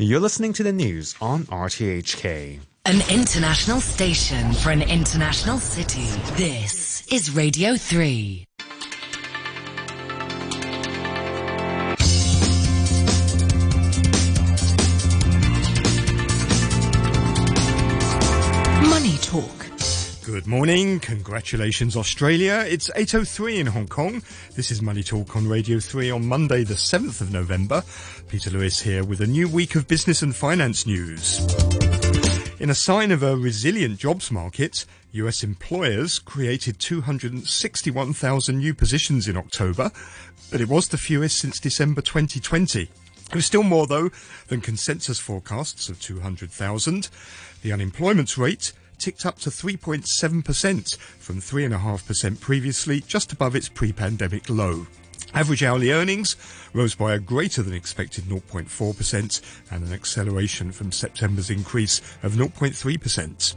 You're listening to the news on RTHK. An international station for an international city. This is Radio 3. Morning. Congratulations, Australia. It's 8.03 in Hong Kong. This is Money Talk on Radio 3 on Monday, the 7th of November. Peter Lewis here with a new week of business and finance news. In a sign of a resilient jobs market, US employers created 261,000 new positions in October, but it was the fewest since December 2020. It was still more, though, than consensus forecasts of 200,000. The unemployment rate ticked up to 3.7% from 3.5% previously, just above its pre-pandemic low. Average hourly earnings rose by a greater than expected 0.4% and an acceleration from September's increase of 0.3%.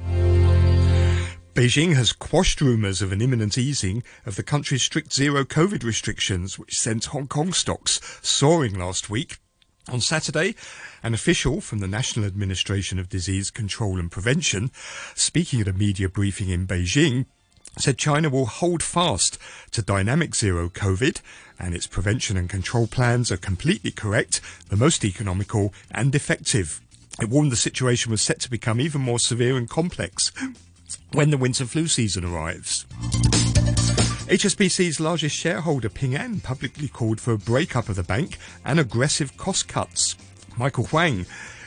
Beijing has quashed rumours of an imminent easing of the country's strict zero COVID restrictions, which sent Hong Kong stocks soaring last week. On Saturday, an official from the National Administration of Disease Control and Prevention, speaking at a media briefing in Beijing, said China will hold fast to dynamic zero COVID and its prevention and control plans are completely correct, the most economical and effective. It warned the situation was set to become even more severe and complex when the winter flu season arrives. HSBC's largest shareholder, Ping An, publicly called for a breakup of the bank and aggressive cost cuts. Michael Huang,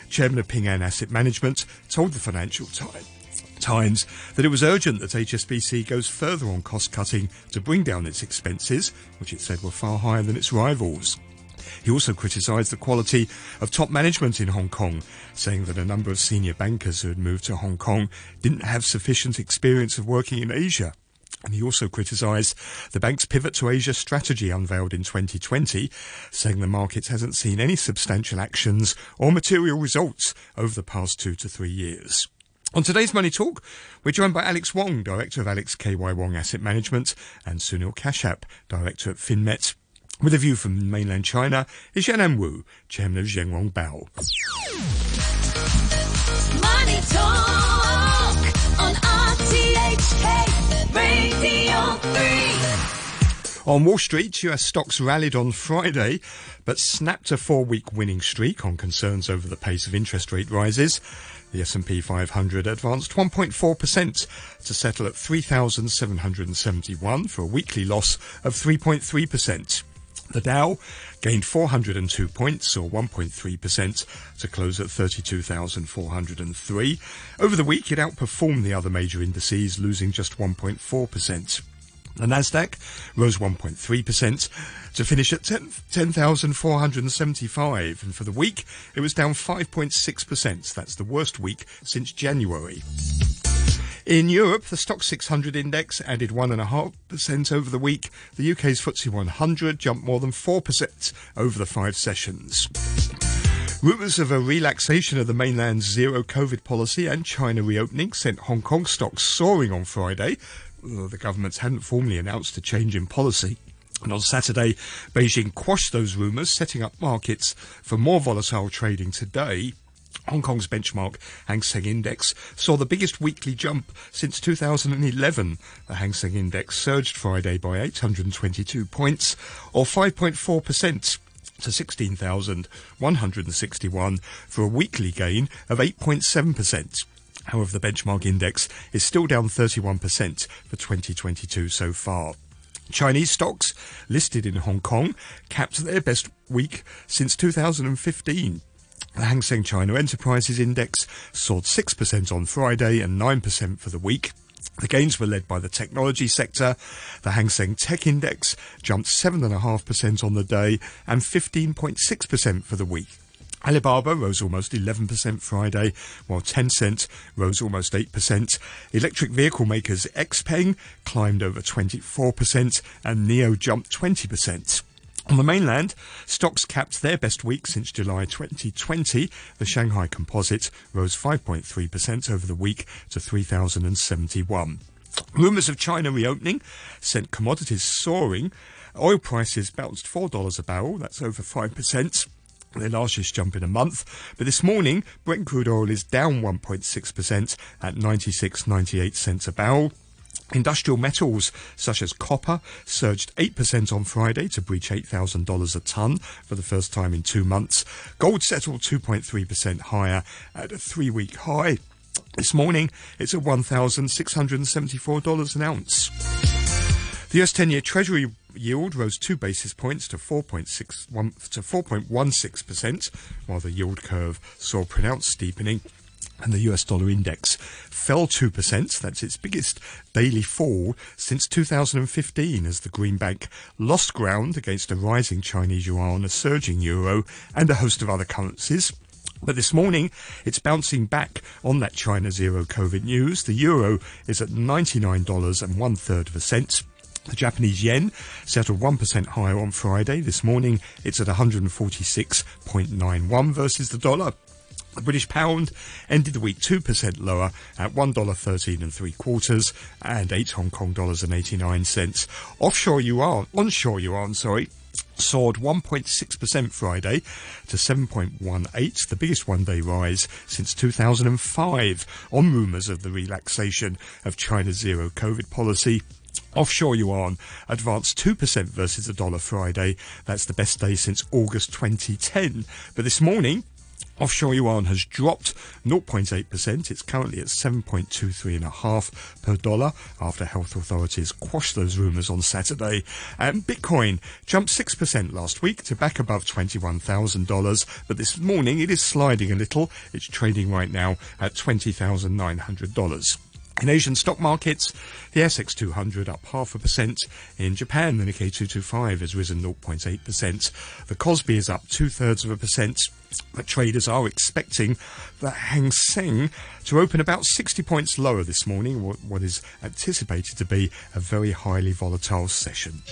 chairman of Ping An Asset Management, told the Financial Times that it was urgent that HSBC goes further on cost cutting to bring down its expenses, which it said were far higher than its rivals. He also criticised the quality of top management in Hong Kong, saying that a number of senior bankers who had moved to Hong Kong didn't have sufficient experience of working in Asia. And he also criticised the bank's pivot to Asia strategy unveiled in 2020, saying the market hasn't seen any substantial actions or material results over the past two to three years. On today's Money Talk, we're joined by Alex Wong, Director of Alex KY Wong Asset Management, and Sunil Kashyap, Director at FinMet. With a view from mainland China is Yanan Wu, Chairman of Zhen Rong Bao. Money Talk on RTHK Radio 3. On Wall Street, US stocks rallied on Friday, but snapped a four-week winning streak on concerns over the pace of interest rate rises. The S&P 500 advanced 1.4% to settle at 3,771 for a weekly loss of 3.3%. The Dow gained 402 points, or 1.3%, to close at 32,403. Over the week, it outperformed the other major indices, losing just 1.4%. The Nasdaq rose 1.3% to finish at 10 10,475, and for the week, it was down 5.6%. That's the worst week since January. In Europe, the Stoxx 600 index added 1.5% over the week. The UK's FTSE 100 jumped more than 4% over the five sessions. Rumours of a relaxation of the mainland's zero COVID policy and China reopening sent Hong Kong stocks soaring on Friday, the government hadn't formally announced a change in policy. And on Saturday, Beijing quashed those rumours, setting up markets for more volatile trading today. Hong Kong's benchmark Hang Seng Index saw the biggest weekly jump since 2011. The Hang Seng Index surged Friday by 822 points, or 5.4% to 16,161 for a weekly gain of 8.7%. However, the benchmark index is still down 31% for 2022 so far. Chinese stocks listed in Hong Kong capped their best week since 2015. The Hang Seng China Enterprises Index soared 6% on Friday and 9% for the week. The gains were led by the technology sector. The Hang Seng Tech Index jumped 7.5% on the day and 15.6% for the week. Alibaba rose almost 11% Friday, while Tencent rose almost 8%. Electric vehicle makers Xpeng climbed over 24% and Nio jumped 20%. On the mainland, stocks capped their best week since July 2020. The Shanghai Composite rose 5.3% over the week to 3,071. Rumours of China reopening sent commodities soaring. Oil prices bounced $4 a barrel, that's over 5%. their largest jump in a month. But this morning, Brent crude oil is down 1.6% at 96.98 cents a barrel. Industrial metals such as copper surged 8% on Friday to breach $8,000 a tonne for the first time in two months. Gold settled 2.3% higher at a three week high. This morning, it's at $1,674 an ounce. The US 10 year Treasury yield rose two basis points to 4.61 to 4.16%, while the yield curve saw pronounced steepening. And the US dollar index fell 2%. That's its biggest daily fall since 2015 as the greenback lost ground against a rising Chinese yuan, a surging euro, and a host of other currencies. But this morning, it's bouncing back on that China zero COVID news. The euro is at $99 and one third of a cent. The Japanese yen settled 1% higher on Friday. This morning, it's at 146.91 versus the dollar. The British pound ended the week 2% lower at $1.13 and three quarters and 8 Hong Kong dollars and 89 cents. Offshore yuan, onshore yuan, sorry, soared 1.6% Friday to 7.18, the biggest one-day rise since 2005 on rumours of the relaxation of China's zero COVID policy. Offshore yuan advanced 2% versus the dollar Friday. That's the best day since August 2010. But this morning, Offshore yuan has dropped 0.8%. It's currently at 7.23.5 per dollar after health authorities quashed those rumours on Saturday. And Bitcoin jumped 6% last week to back above $21,000. But this morning it is sliding a little. It's trading right now at $20,900. In Asian stock markets, the ASX 200 up half a percent. In Japan, the Nikkei 225 has risen 0.8%. The Kospi is up two thirds of a percent. But traders are expecting the Hang Seng to open about 60 points lower this morning, what is anticipated to be a very highly volatile session.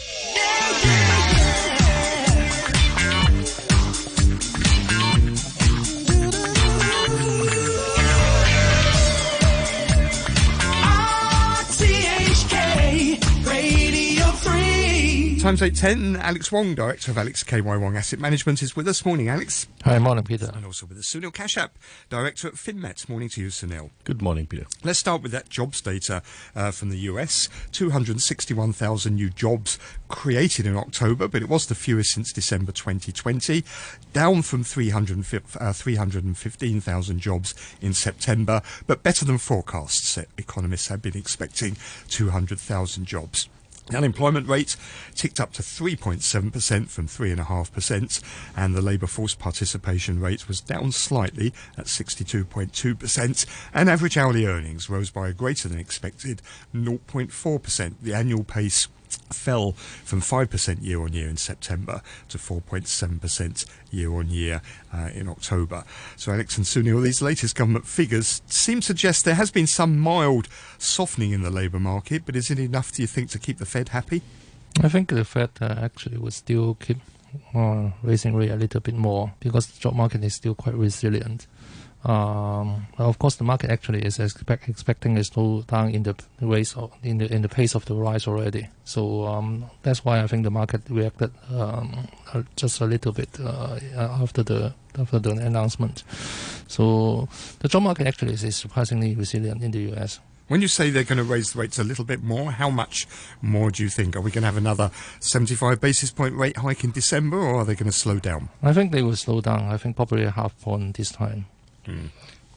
Times 810, Alex Wong, Director of Alex KY Wong Asset Management, is with us. Morning, Alex. Hi, morning, Peter. And also with us, Sunil Kashyap, Director at FinMet. Morning to you, Sunil. Good morning, Peter. Let's start with that jobs data uh, from the US. 261,000 new jobs created in October, but it was the fewest since December 2020, down from 300, uh, 315,000 jobs in September, but better than forecasts. Economists had been expecting 200,000 jobs. The unemployment rate ticked up to 3.7% from 3.5%, and the labour force participation rate was down slightly at 62.2%, and average hourly earnings rose by a greater than expected 0.4%. The annual pace fell from 5% year on year in September to 4.7% year on year uh, in October. So, Alex and Sunil, these latest government figures seem to suggest there has been some mild softening in the labour market, but is it enough, do you think, to keep the Fed happy? I think the Fed uh, actually will still keep uh, raising rate a little bit more because the job market is still quite resilient. Um, of course, the market actually is expect, expecting a slowdown in the of, in the in the pace of the rise already. So um, that's why I think the market reacted um, just a little bit uh, after the after the announcement. So the job market actually is surprisingly resilient in the U.S. When you say they're going to raise the rates a little bit more, how much more do you think? Are we going to have another 75 basis point rate hike in December, or are they going to slow down? I think they will slow down. I think probably a half point this time.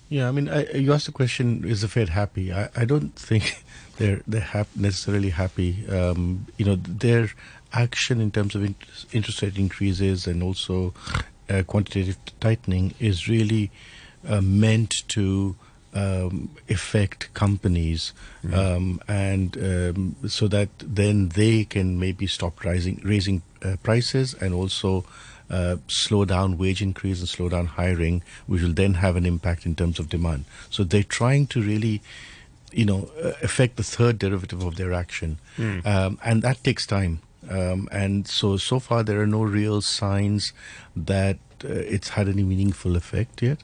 Yeah, I mean, I, you asked the question: Is the Fed happy? I, I don't think they're they're hap- necessarily happy. Um, you know, their action in terms of in- interest rate increases and also uh, quantitative tightening is really uh, meant to um, affect companies, um, and um, so that then they can maybe stop rising raising uh, prices and also uh, slow down wage increase and slow down hiring, which will then have an impact in terms of demand. So they're trying to really, you know, uh, affect the third derivative of their action, um, and that takes time. Um, and so so far there are no real signs that uh, it's had any meaningful effect yet.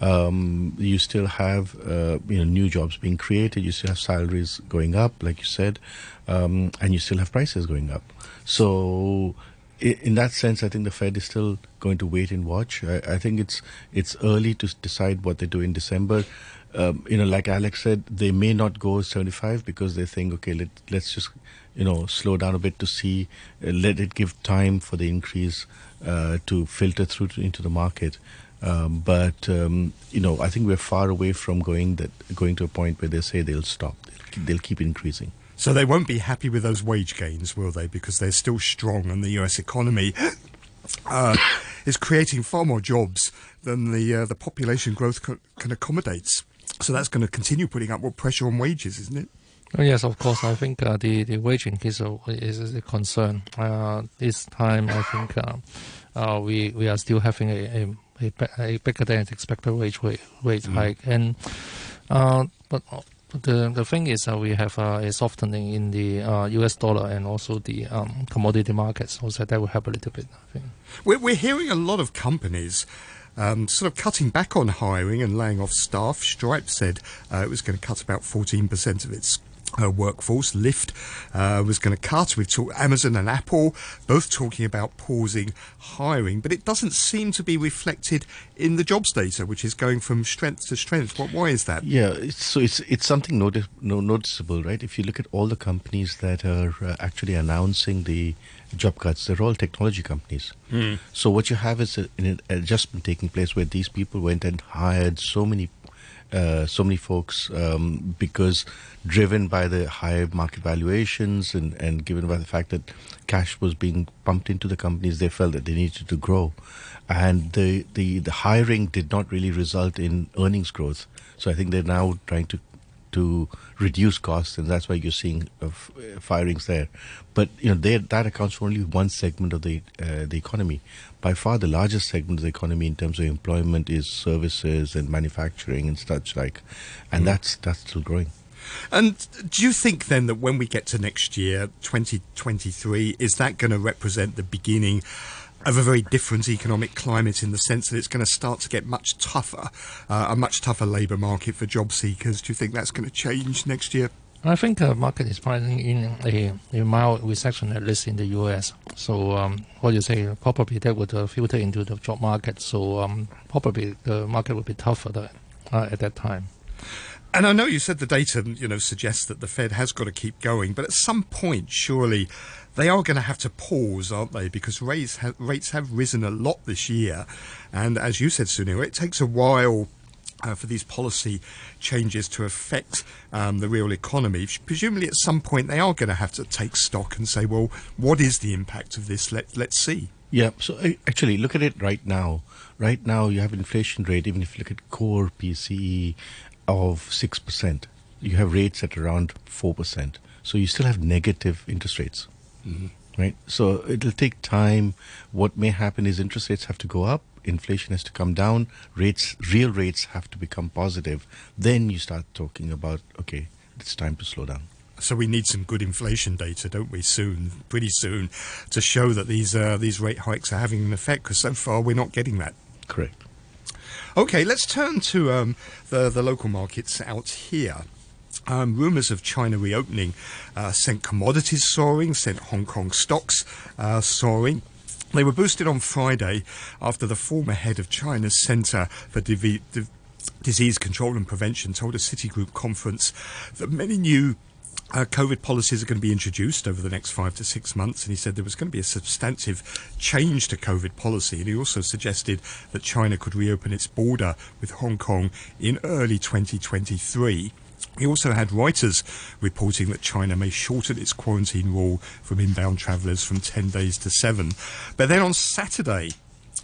Um, you still have uh, you know new jobs being created. You still have salaries going up, like you said, um, and you still have prices going up. So in that sense, I think the Fed is still going to wait and watch. I, I think it's it's early to decide what they do in December. Um, you know, like Alex said, they may not go 75 because they think, okay, let, let's just you know slow down a bit to see, uh, let it give time for the increase uh, to filter through to, into the market. Um, but um, you know, I think we're far away from going that going to a point where they say they'll stop. They'll they'll keep increasing. So they won't be happy with those wage gains, will they? Because they're still strong, and the U.S. economy uh, is creating far more jobs than the uh, the population growth co- can accommodate. So that's going to continue putting upward pressure on wages, isn't it? Oh, yes, of course. I think uh, the the wage increase is, is a concern. Uh, this time, I think uh, uh, we we are still having a a, a, a bigger than expected wage wage, wage hike, and uh, but. The the thing is uh, we have uh, a softening in the uh, U.S. dollar and also the um, commodity markets, so that will help a little bit. I think. We're, we're hearing a lot of companies um, sort of cutting back on hiring and laying off staff. Stripe said uh, it was going to cut about 14% of its uh, workforce. Lyft uh, was going to cut. We've talked Amazon and Apple both talking about pausing hiring, but it doesn't seem to be reflected in the jobs data, which is going from strength to strength. What, why is that? Yeah, it's, so it's it's something noti- no, noticeable, right? If you look at all the companies that are uh, actually announcing the job cuts, they're all technology companies. So what you have is a, an adjustment taking place where these people went and hired so many. Uh, so many folks um, because driven by the high market valuations and, and given by the fact that cash was being pumped into the companies, they felt that they needed to grow. And the, the, the hiring did not really result in earnings growth. So I think they're now trying to to reduce costs, and that's why you're seeing uh, f- uh, firings there. But you know, that accounts for only one segment of the uh, the economy. By far, the largest segment of the economy in terms of employment is services and manufacturing and such like, and that's that's still growing. And do you think then that when we get to next year, 2023, is that going to represent the beginning of a very different economic climate in the sense that it's going to start to get much tougher, uh, a much tougher labour market for job seekers? Do you think that's going to change next year? I think the market is planning in a, a mild recession, at least in the U.S. So, um, what you say, probably that would uh, filter into the job market. So, um, probably the market will be tougher uh, at that time. And I know you said the data, you know, suggests that the Fed has got to keep going, but at some point, surely they are going to have to pause, aren't they? Because rates have, rates have risen a lot this year, and as you said, Sunil, it takes a while. Uh, for these policy changes to affect um, the real economy, presumably at some point they are going to have to take stock and say, "Well, what is the impact of this? Let let's see." Yeah. So actually, look at it right now. Right now, you have inflation rate. Even if you look at core PCE of six percent, you have rates at around four percent. So you still have negative interest rates, right? So it'll take time. What may happen is interest rates have to go up, inflation has to come down, rates, real rates have to become positive. Then you start talking about okay, it's time to slow down. So we need some good inflation data, don't we? Soon, pretty soon, to show that these uh, these rate hikes are having an effect. Because so far we're not getting that. Correct. Okay, let's turn to um, the the local markets out here. Um, rumours of China reopening uh, sent commodities soaring, sent Hong Kong stocks uh, soaring. They were boosted on Friday after the former head of China's Centre for Divi- Di- Disease Control and Prevention told a Citigroup conference that many new uh, COVID policies are going to be introduced over the next five to six months, and he said there was going to be a substantive change to COVID policy. And he also suggested that China could reopen its border with Hong Kong in early 2023. He also had Reuters reporting that China may shorten its quarantine rule from inbound travellers from 10 days to seven. But then on Saturday,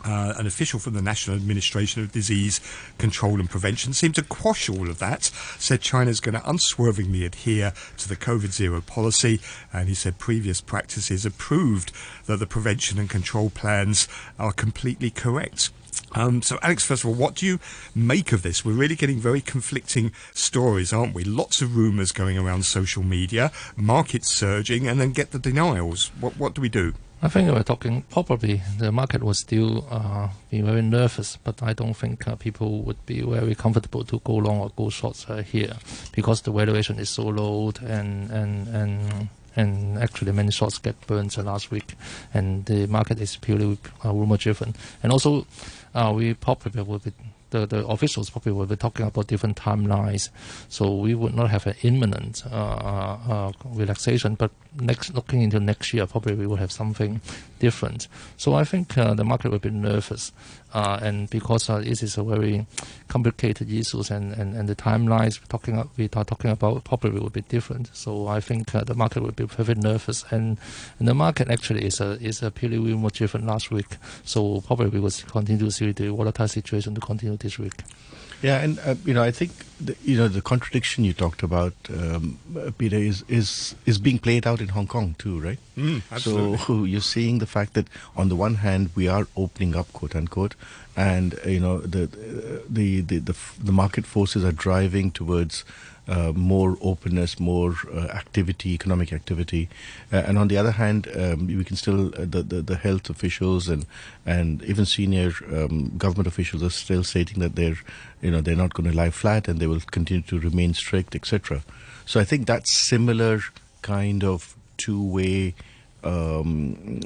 uh, an official from the National Administration of Disease Control and Prevention seemed to quash all of that, said China's going to unswervingly adhere to the COVID zero policy, and he said previous practices have proved that the prevention and control plans are completely correct. Um, so, Alex, first of all, what do you make of this? We're really getting very conflicting stories, aren't we? Lots of rumours going around social media, markets surging, and then get the denials. What, what do we do? I think we're talking probably the market will still uh, be very nervous, but I don't think uh, people would be very comfortable to go long or go short uh, here because the valuation is so low and and and and actually many shorts get burned last week, and the market is purely uh, rumor driven. And also, uh, we probably will be the, the officials probably will be talking about different timelines. So we would not have an imminent uh, uh, uh, relaxation, but next looking into next year, probably we will have something different. So I think uh, the market will be nervous, uh, and because uh, this is a very complicated issues and, and, and the timelines we're talking we are talking about probably will be different. So I think uh, the market will be very nervous, and, and the market actually is a is a purely more different last week. So probably we will continue to see the volatile situation to continue this week. Yeah, and uh, you know, I think the, you know the contradiction you talked about, um, Peter, is is is being played out in Hong Kong too, right? Mm, absolutely. So you're seeing the fact that on the one hand we are opening up, quote unquote, and uh, you know the the the the, the market forces are driving towards. Uh, more openness, more uh, activity, economic activity, uh, and on the other hand, um, we can still uh, the, the the health officials and and even senior um, government officials are still stating that they're you know they're not going to lie flat and they will continue to remain strict, etc. So I think that similar kind of two-way um,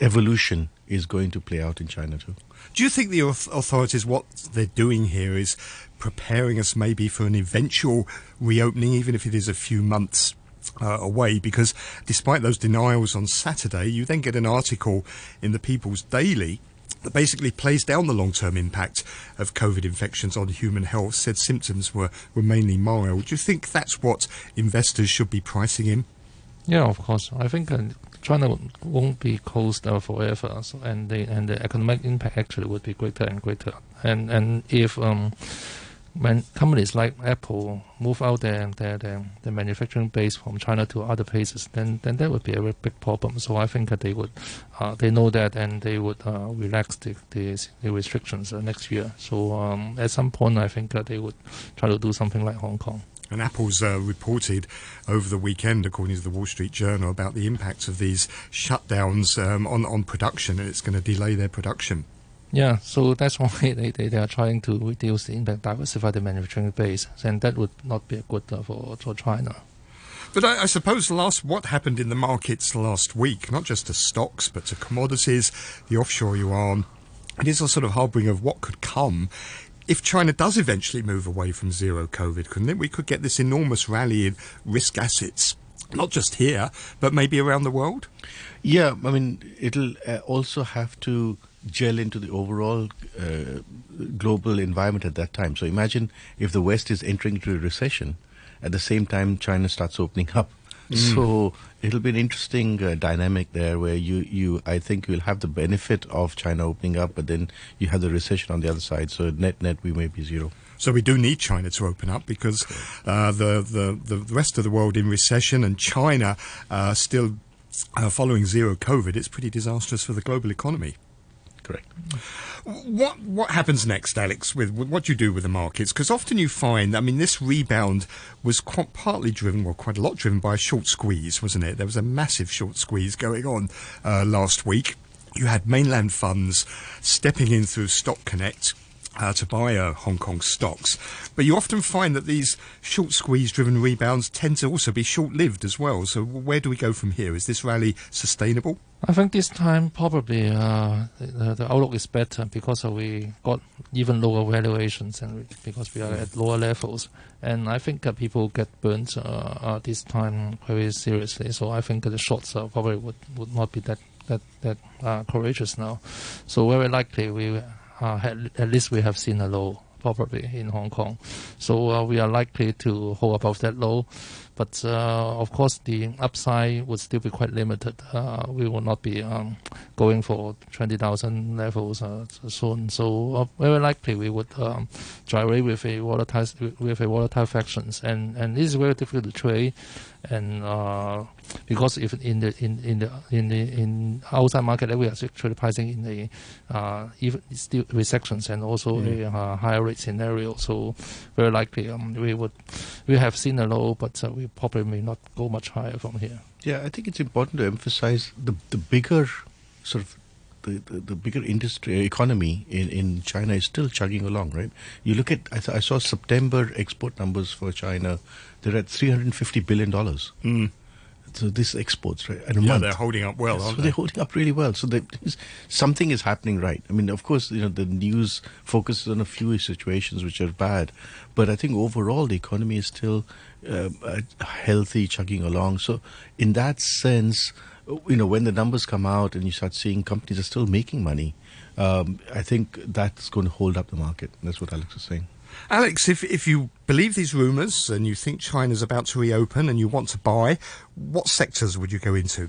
evolution is going to play out in China too. Do you think the authorities, what they're doing here, is preparing us maybe for an eventual reopening, even if it is a few months uh, away? Because despite those denials on Saturday, you then get an article in the People's Daily that basically plays down the long-term impact of COVID infections on human health, said symptoms were, were mainly mild. Do you think that's what investors should be pricing in? Yeah, of course. I think uh, China won't be closed uh, forever, so, and the and the economic impact actually would be greater and greater. And and if um, when companies like Apple move out their their, their, their manufacturing base from China to other places, then then that would be a very big problem. So I think that they would uh, they know that and they would uh, relax the, the, the restrictions uh, next year. So um, at some point, I think that they would try to do something like Hong Kong. And Apple's uh, reported over the weekend, according to the Wall Street Journal, about the impacts of these shutdowns um, on, on production, and it's going to delay their production. Yeah, so that's why they, they, they are trying to reduce the impact, diversify the manufacturing base, and that would not be good uh, for, for China. But I, I suppose last what happened in the markets last week, not just to stocks but to commodities, the offshore yuan, it is a sort of harbinger of what could come if China does eventually move away from zero COVID, couldn't it? We could get this enormous rally in risk assets, not just here, but maybe around the world. Yeah, I mean, it'll uh, also have to gel into the overall uh, global environment at that time. So imagine if the West is entering into a recession, at the same time China starts opening up. So it'll be an interesting uh, dynamic there, where you, you I think you'll have the benefit of China opening up, but then you have the recession on the other side. So net net we may be zero. So we do need China to open up because uh, the, the the rest of the world in recession and China uh, still uh, following zero COVID. It's pretty disastrous for the global economy. Correct. What what happens next, Alex? With, what do you do with the markets? Because often you find, I mean, this rebound was quite partly driven, well, quite a lot driven by a short squeeze, wasn't it? There was a massive short squeeze going on uh, last week. You had mainland funds stepping in through Stock Connect. Uh, to buy uh, Hong Kong stocks, but you often find that these short squeeze-driven rebounds tend to also be short-lived as well. So, where do we go from here? Is this rally sustainable? I think this time probably uh, the, the outlook is better because we got even lower valuations and because we are at lower levels. And I think uh, people get burnt uh, uh, this time very seriously. So I think the shorts uh, probably would, would not be that that that uh, courageous now. So very likely we uh, had, at least we have seen a low probably in Hong Kong. So uh, we are likely to hold above that low. But uh, of course, the upside would still be quite limited. Uh, we will not be um, going for 20,000 levels uh, soon. So very likely we would um, gyrate with a volatile with a volatile fractions, and and this is very difficult to trade. And uh, because if in the in in the in the in outside market we are actually pricing in the uh, even still recessions and also a uh, higher rate scenario. So very likely um, we would we have seen a low, but uh, we probably may not go much higher from here. Yeah, I think it's important to emphasize the the bigger sort of the, the, the bigger industry economy in, in China is still chugging along, right? You look at I, th- I saw September export numbers for China; they're at three hundred and fifty billion dollars. Mm. so this exports right in a Yeah, month. they're holding up well, so aren't they're holding up really well. So they, something is happening right. I mean, of course, you know the news focuses on a few situations which are bad, but I think overall the economy is still uh, healthy, chugging along. So in that sense, you know, when the numbers come out and you start seeing companies are still making money, um, I think that's going to hold up the market. That's what Alex was saying. Alex, if, if you believe these rumours and you think China's about to reopen and you want to buy, what sectors would you go into?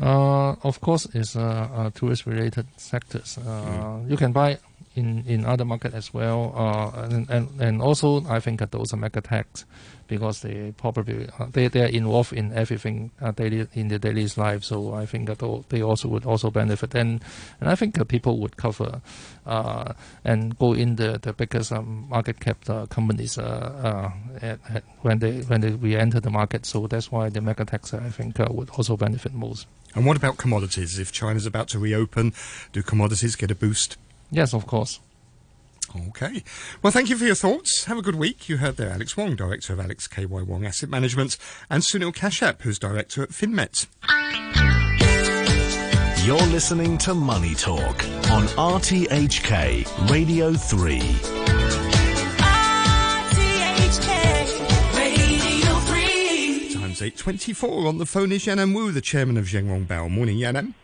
Uh, of course, it's uh, uh, tourist-related sectors. Uh, You can buy in, in other market as well, uh, and, and and also I think those are mega techs because they probably uh, they they are involved in everything uh, daily in their daily life. So I think that they also would also benefit, and and I think people would cover uh, and go in the the biggest um, market cap uh, companies uh, at, at when they when they re-enter the market. So that's why the mega techs I think would also benefit most. And what about commodities? If China's about to reopen, do commodities get a boost? Yes, of course. Okay. Well, thank you for your thoughts. Have a good week. You heard there Alex Wong, Director of Alex KY Wong Asset Management, and Sunil Kashyap, who's Director at FinMet. You're listening to Money Talk on RTHK Radio 3. RTHK Radio 3. Times 8.24. On the phone is Yanan Wu, the chairman of Zhen Rong Bao. Morning, Yanan.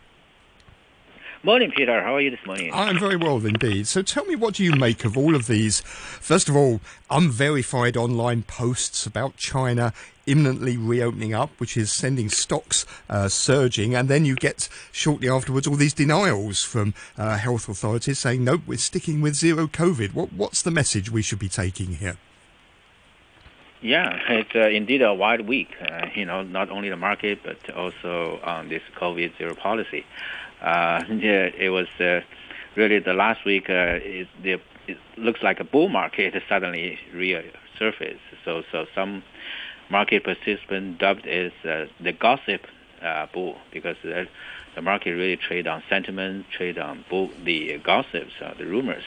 Morning, Peter. How are you this morning? I'm very well indeed. So tell me, what do you make of all of these, first of all, unverified online posts about China imminently reopening up, which is sending stocks uh, surging, and then you get shortly afterwards all these denials from uh, health authorities saying, nope, we're sticking with zero COVID. What, what's the message we should be taking here? Yeah, it's uh, indeed a wild week. Uh, you know, not only the market, but also on this COVID zero policy. Uh, yeah, it was uh, really the last week. Uh, is the it looks like a bull market suddenly resurfaced. So, so some market participants dubbed it uh, the gossip uh, bull because uh, the market really trade on sentiment, trade on bull, the gossips, uh, the rumors.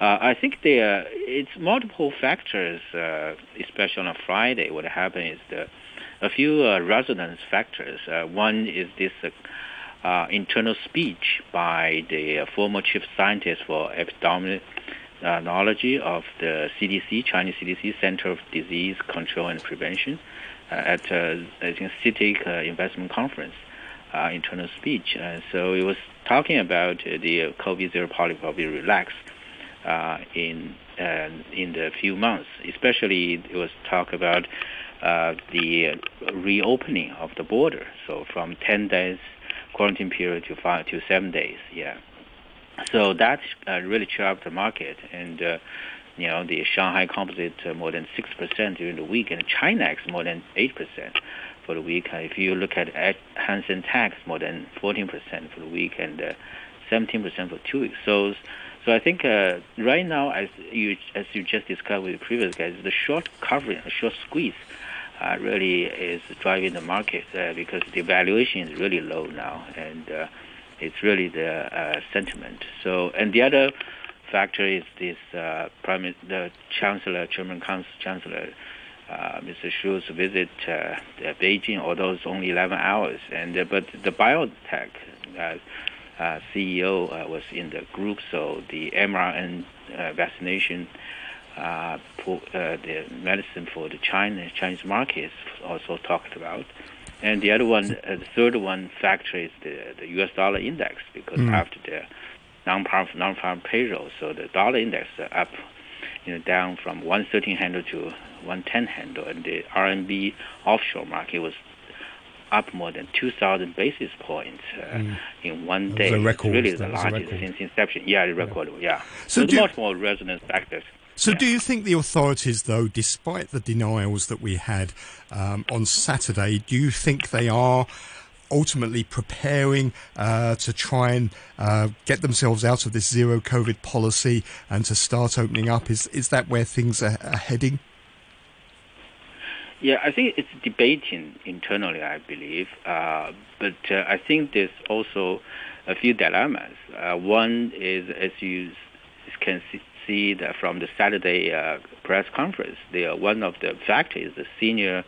Uh, I think the uh, it's multiple factors, uh, especially on Friday. What happened is the a few uh, resonance factors. Uh, one is this uh, uh, internal speech by the uh, former chief scientist for epidemiology of the CDC, Chinese CDC Center of Disease Control and Prevention, uh, at uh, I think CITIC uh, investment conference. Uh, internal speech. Uh, so it was talking about uh, the uh, COVID zero policy will be relaxed uh, in uh, in the few months. Especially, it was talk about uh, the uh, reopening of the border. So from 10 days quarantine period to five to seven days. Yeah. So that uh, really cheered up the market, and uh, you know the Shanghai Composite uh, more than six percent during the week, and China X more than eight percent for the week. Uh, if you look at Hang Tax, more than fourteen percent for the week, and uh, seventeen percent for two weeks. So, so I think uh, right now, as you as you just discussed with the previous guys, the short covering, short squeeze. Uh, really is driving the market uh, because the valuation is really low now, and uh, it's really the uh, sentiment. So, and the other factor is this uh, prime, the chancellor, German chancellor, uh, Mr. Scholz's visit Beijing, although it's only 11 hours, and but the BioNTech CEO was in the group, so the mRNA vaccination. Uh, for, uh, the medicine for the China Chinese market is also talked about, and the other one, uh, the third one factor is the the U.S. dollar index because after the non-farm non-farm payroll, so the dollar index up, you know, down from 113 handle to 110 handle, and the RMB offshore market was up more than 2,000 basis points uh, in one That day. It's record. really That the largest since inception. Yeah, the record. Yeah. So So, do- there's multiple resonance factors. So, do you think the authorities, though, despite the denials that we had um, on Saturday, do you think they are ultimately preparing uh, to try and uh, get themselves out of this zero COVID policy and to start opening up? Is is that where things are, are heading? Yeah, I think it's debating internally, I believe. Uh, but uh, I think there's also a few dilemmas. Uh, one is, as you can see, see that from the Saturday uh, press conference, the, uh, one of the factors, the senior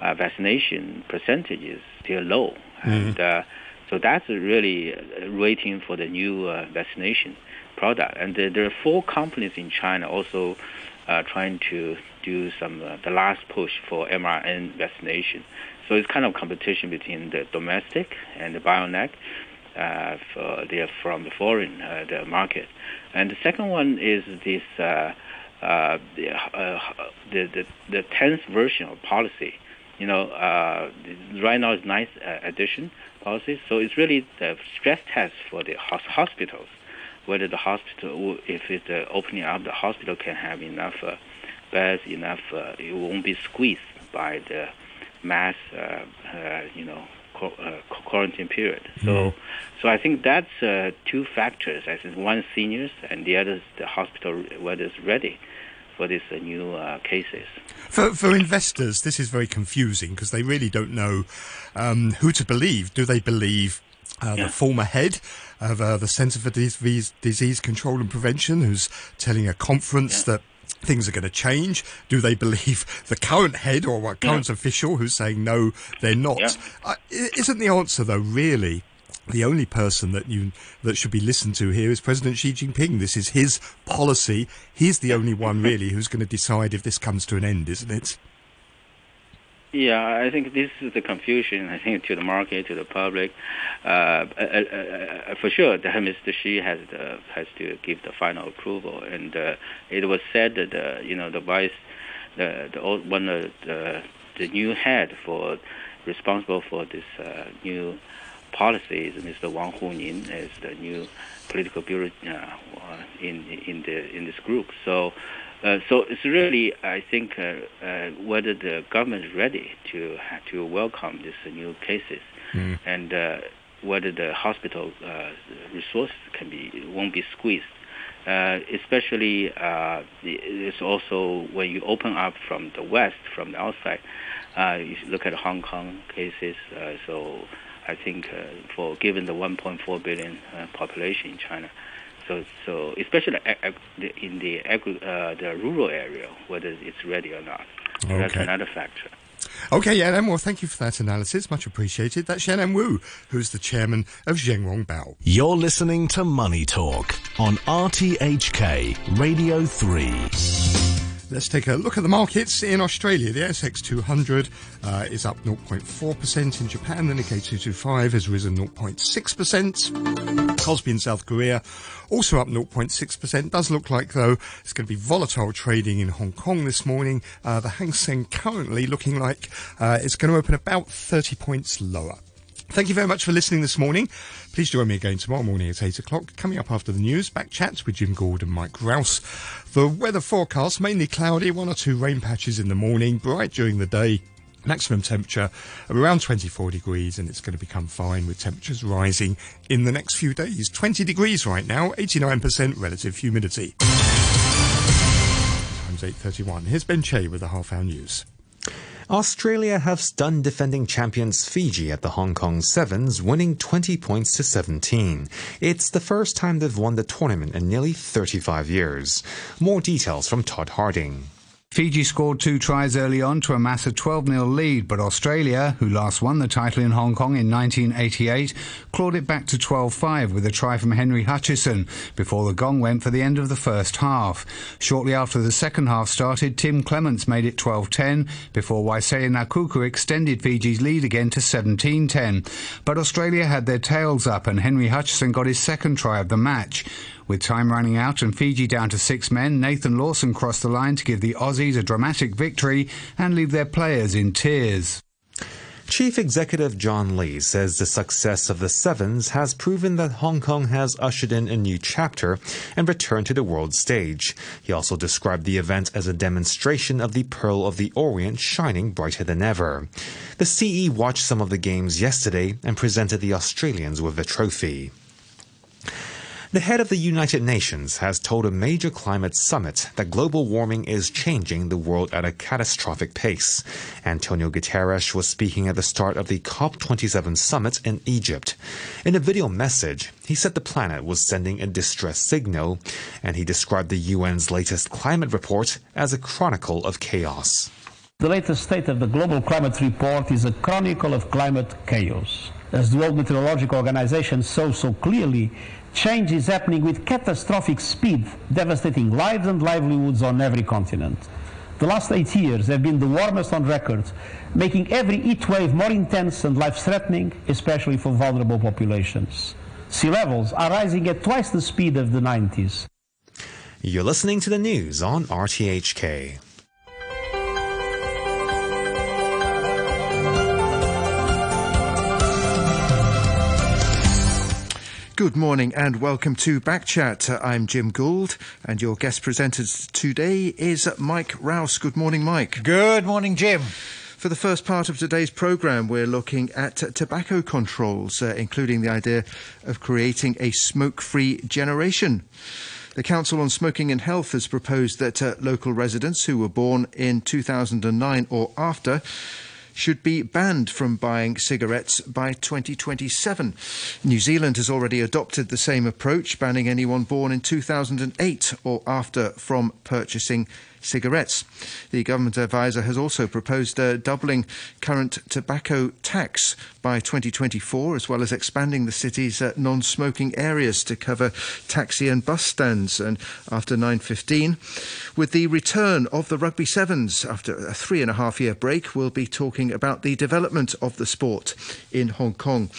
uh, vaccination percentage is still low, and uh, so that's really waiting for the new uh, vaccination product. And there, there are four companies in China also uh, trying to do some uh, the last push for mRNA vaccination. So it's kind of competition between the domestic and the BioNTech. Uh, for they're from the foreign uh, the market, and the second one is this uh, uh, the, uh, the the the tenth version of policy. You know, uh, right now it's ninth uh, edition policy, so it's really the stress test for the hos- hospitals, whether the hospital, if it's uh, opening up, the hospital can have enough uh, beds, enough, uh, it won't be squeezed by the mass, uh, uh, you know, uh, quarantine period. So, so I think that's uh, two factors. I think one seniors and the other is the hospital whether it's ready for these uh, new uh, cases. For, for investors, this is very confusing because they really don't know um, who to believe. Do they believe uh, Yeah. the former head of uh, the Centre for Disease, Disease Control and Prevention, who's telling a conference that things are going to change? Do they believe the current head or what current official who's saying no, they're not? Yeah. Uh, isn't the answer though really? The only person that you that should be listened to here is President Xi Jinping. This is his policy. He's the only one really who's going to decide if this comes to an end, isn't it? Yeah, I think this is the confusion. I think to the market, to the public, uh, uh, uh, uh, for sure, the Mr. Xi has the, has to give the final approval, and uh, it was said that uh, you know the vice, the the old, one the the new head for responsible for this new policy is Mr. Wang Huning as the new political bureau in in the in this group. So. Uh, so it's really, I think, uh, uh, whether the government is ready to to welcome these new cases, and uh, whether the hospital uh, resources can be won't be squeezed. Uh, especially, uh, it's also when you open up from the west, from the outside. Uh, you look at Hong Kong cases. Uh, so I think uh, for given the 1.4 billion uh, population in China, so, so especially ag- ag- the- in the agri- uh, the rural area, whether it's ready or not. So That's another factor. Okay, Yanan, well, thank you for that analysis. Much appreciated. That's Yanan Wu, who's the chairman of Zhen Rong Bao. You're listening to Money Talk on RTHK Radio 3. Let's take a look at the markets in Australia. The ASX 200 uh, is up 0.4%. In Japan, the Nikkei 225 has risen 0.6%. Kospi in South Korea also up 0.6%. Does look like, though, it's going to be volatile trading in Hong Kong this morning. Uh, the Hang Seng currently looking like uh, it's going to open about 30 points lower. Thank you very much for listening this morning. Please join me again tomorrow morning at 8 o'clock. Coming up after the news, back chats with Jim Gould and Mike Rowse. The weather forecast, mainly cloudy, one or two rain patches in the morning, bright during the day. Maximum temperature around 24 degrees, and it's going to become fine with temperatures rising in the next few days. 20 degrees right now, 89% relative humidity. Times 8.31. Here's Ben Che with the half hour news. Australia have stunned defending champions Fiji at the Hong Kong Sevens, winning 20 points to 17. It's the first time they've won the tournament in nearly 35 years. More details from Todd Harding. Fiji scored two tries early on to amass a 12 0 lead, but Australia, who last won the title in Hong Kong in 1988, clawed it back to 12 5 with a try from Henry Hutchison before the gong went for the end of the first half. Shortly after the second half started, Tim Clements made it 12 10 before Waisea Nakuku extended Fiji's lead again to 17 10. But Australia had their tails up and Henry Hutchison got his second try of the match. With time running out and Fiji down to six men, Nathan Lawson crossed the line to give the Aussies a dramatic victory and leave their players in tears. Chief Executive John Lee says the success of the Sevens has proven that Hong Kong has ushered in a new chapter and returned to the world stage. He also described the event as a demonstration of the Pearl of the Orient shining brighter than ever. The CE watched some of the games yesterday and presented the Australians with the trophy. The head of the United Nations has told a major climate summit that global warming is changing the world at a catastrophic pace. Antonio Guterres was speaking at the start of the COP27 summit in Egypt. In a video message, he said the planet was sending a distress signal, and he described the UN's latest climate report as a chronicle of chaos. The latest state of the Global Climate Report is a chronicle of climate chaos. As the World Meteorological Organization saw so clearly, change is happening with catastrophic speed, devastating lives and livelihoods on every continent. The last eight years have been the warmest on record, making every heat wave more intense and life threatening, especially for vulnerable populations. Sea levels are rising at twice the speed of the 90s. You're listening to the news on RTHK. Good morning and welcome to Backchat. I'm Jim Gould and your guest presenter today is Mike Rowse. Good morning, Mike. Good morning, Jim. For the first part of today's programme, we're looking at tobacco controls, uh, including the idea of creating a smoke free generation. The Council on Smoking and Health has proposed that uh, local residents who were born in 2009 or after should be banned from buying cigarettes by 2027. New Zealand has already adopted the same approach, banning anyone born in 2008 or after from purchasing cigarettes. The government advisor has also proposed uh, doubling current tobacco tax by 2024, as well as expanding the city's uh, non-smoking areas to cover taxi and bus stands. And after 9:15, with the return of the rugby sevens after a three and a half year break, we'll be talking about the development of the sport in Hong Kong.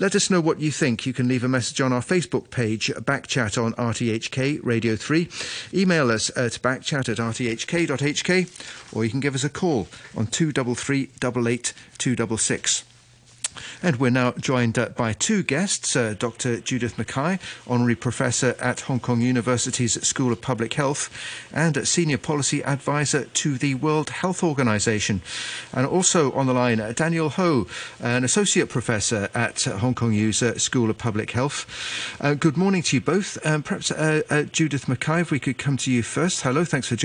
Let us know what you think. You can leave a message on our Facebook page, Backchat on RTHK Radio 3. Email us at backchat at rthk.hk, or you can give us a call on 233 88 266. And we're now joined uh, by two guests uh, Dr. Judith Mackay, Honorary Professor at Hong Kong University's School of Public Health, and uh, Senior Policy Advisor to the World Health Organization. And also on the line, Daniel Ho, an Associate Professor at Hong Kong U's uh, School of Public Health. Uh, good morning to you both. Um, perhaps uh, Judith Mackay, if we could come to you first. Hello, thanks for joining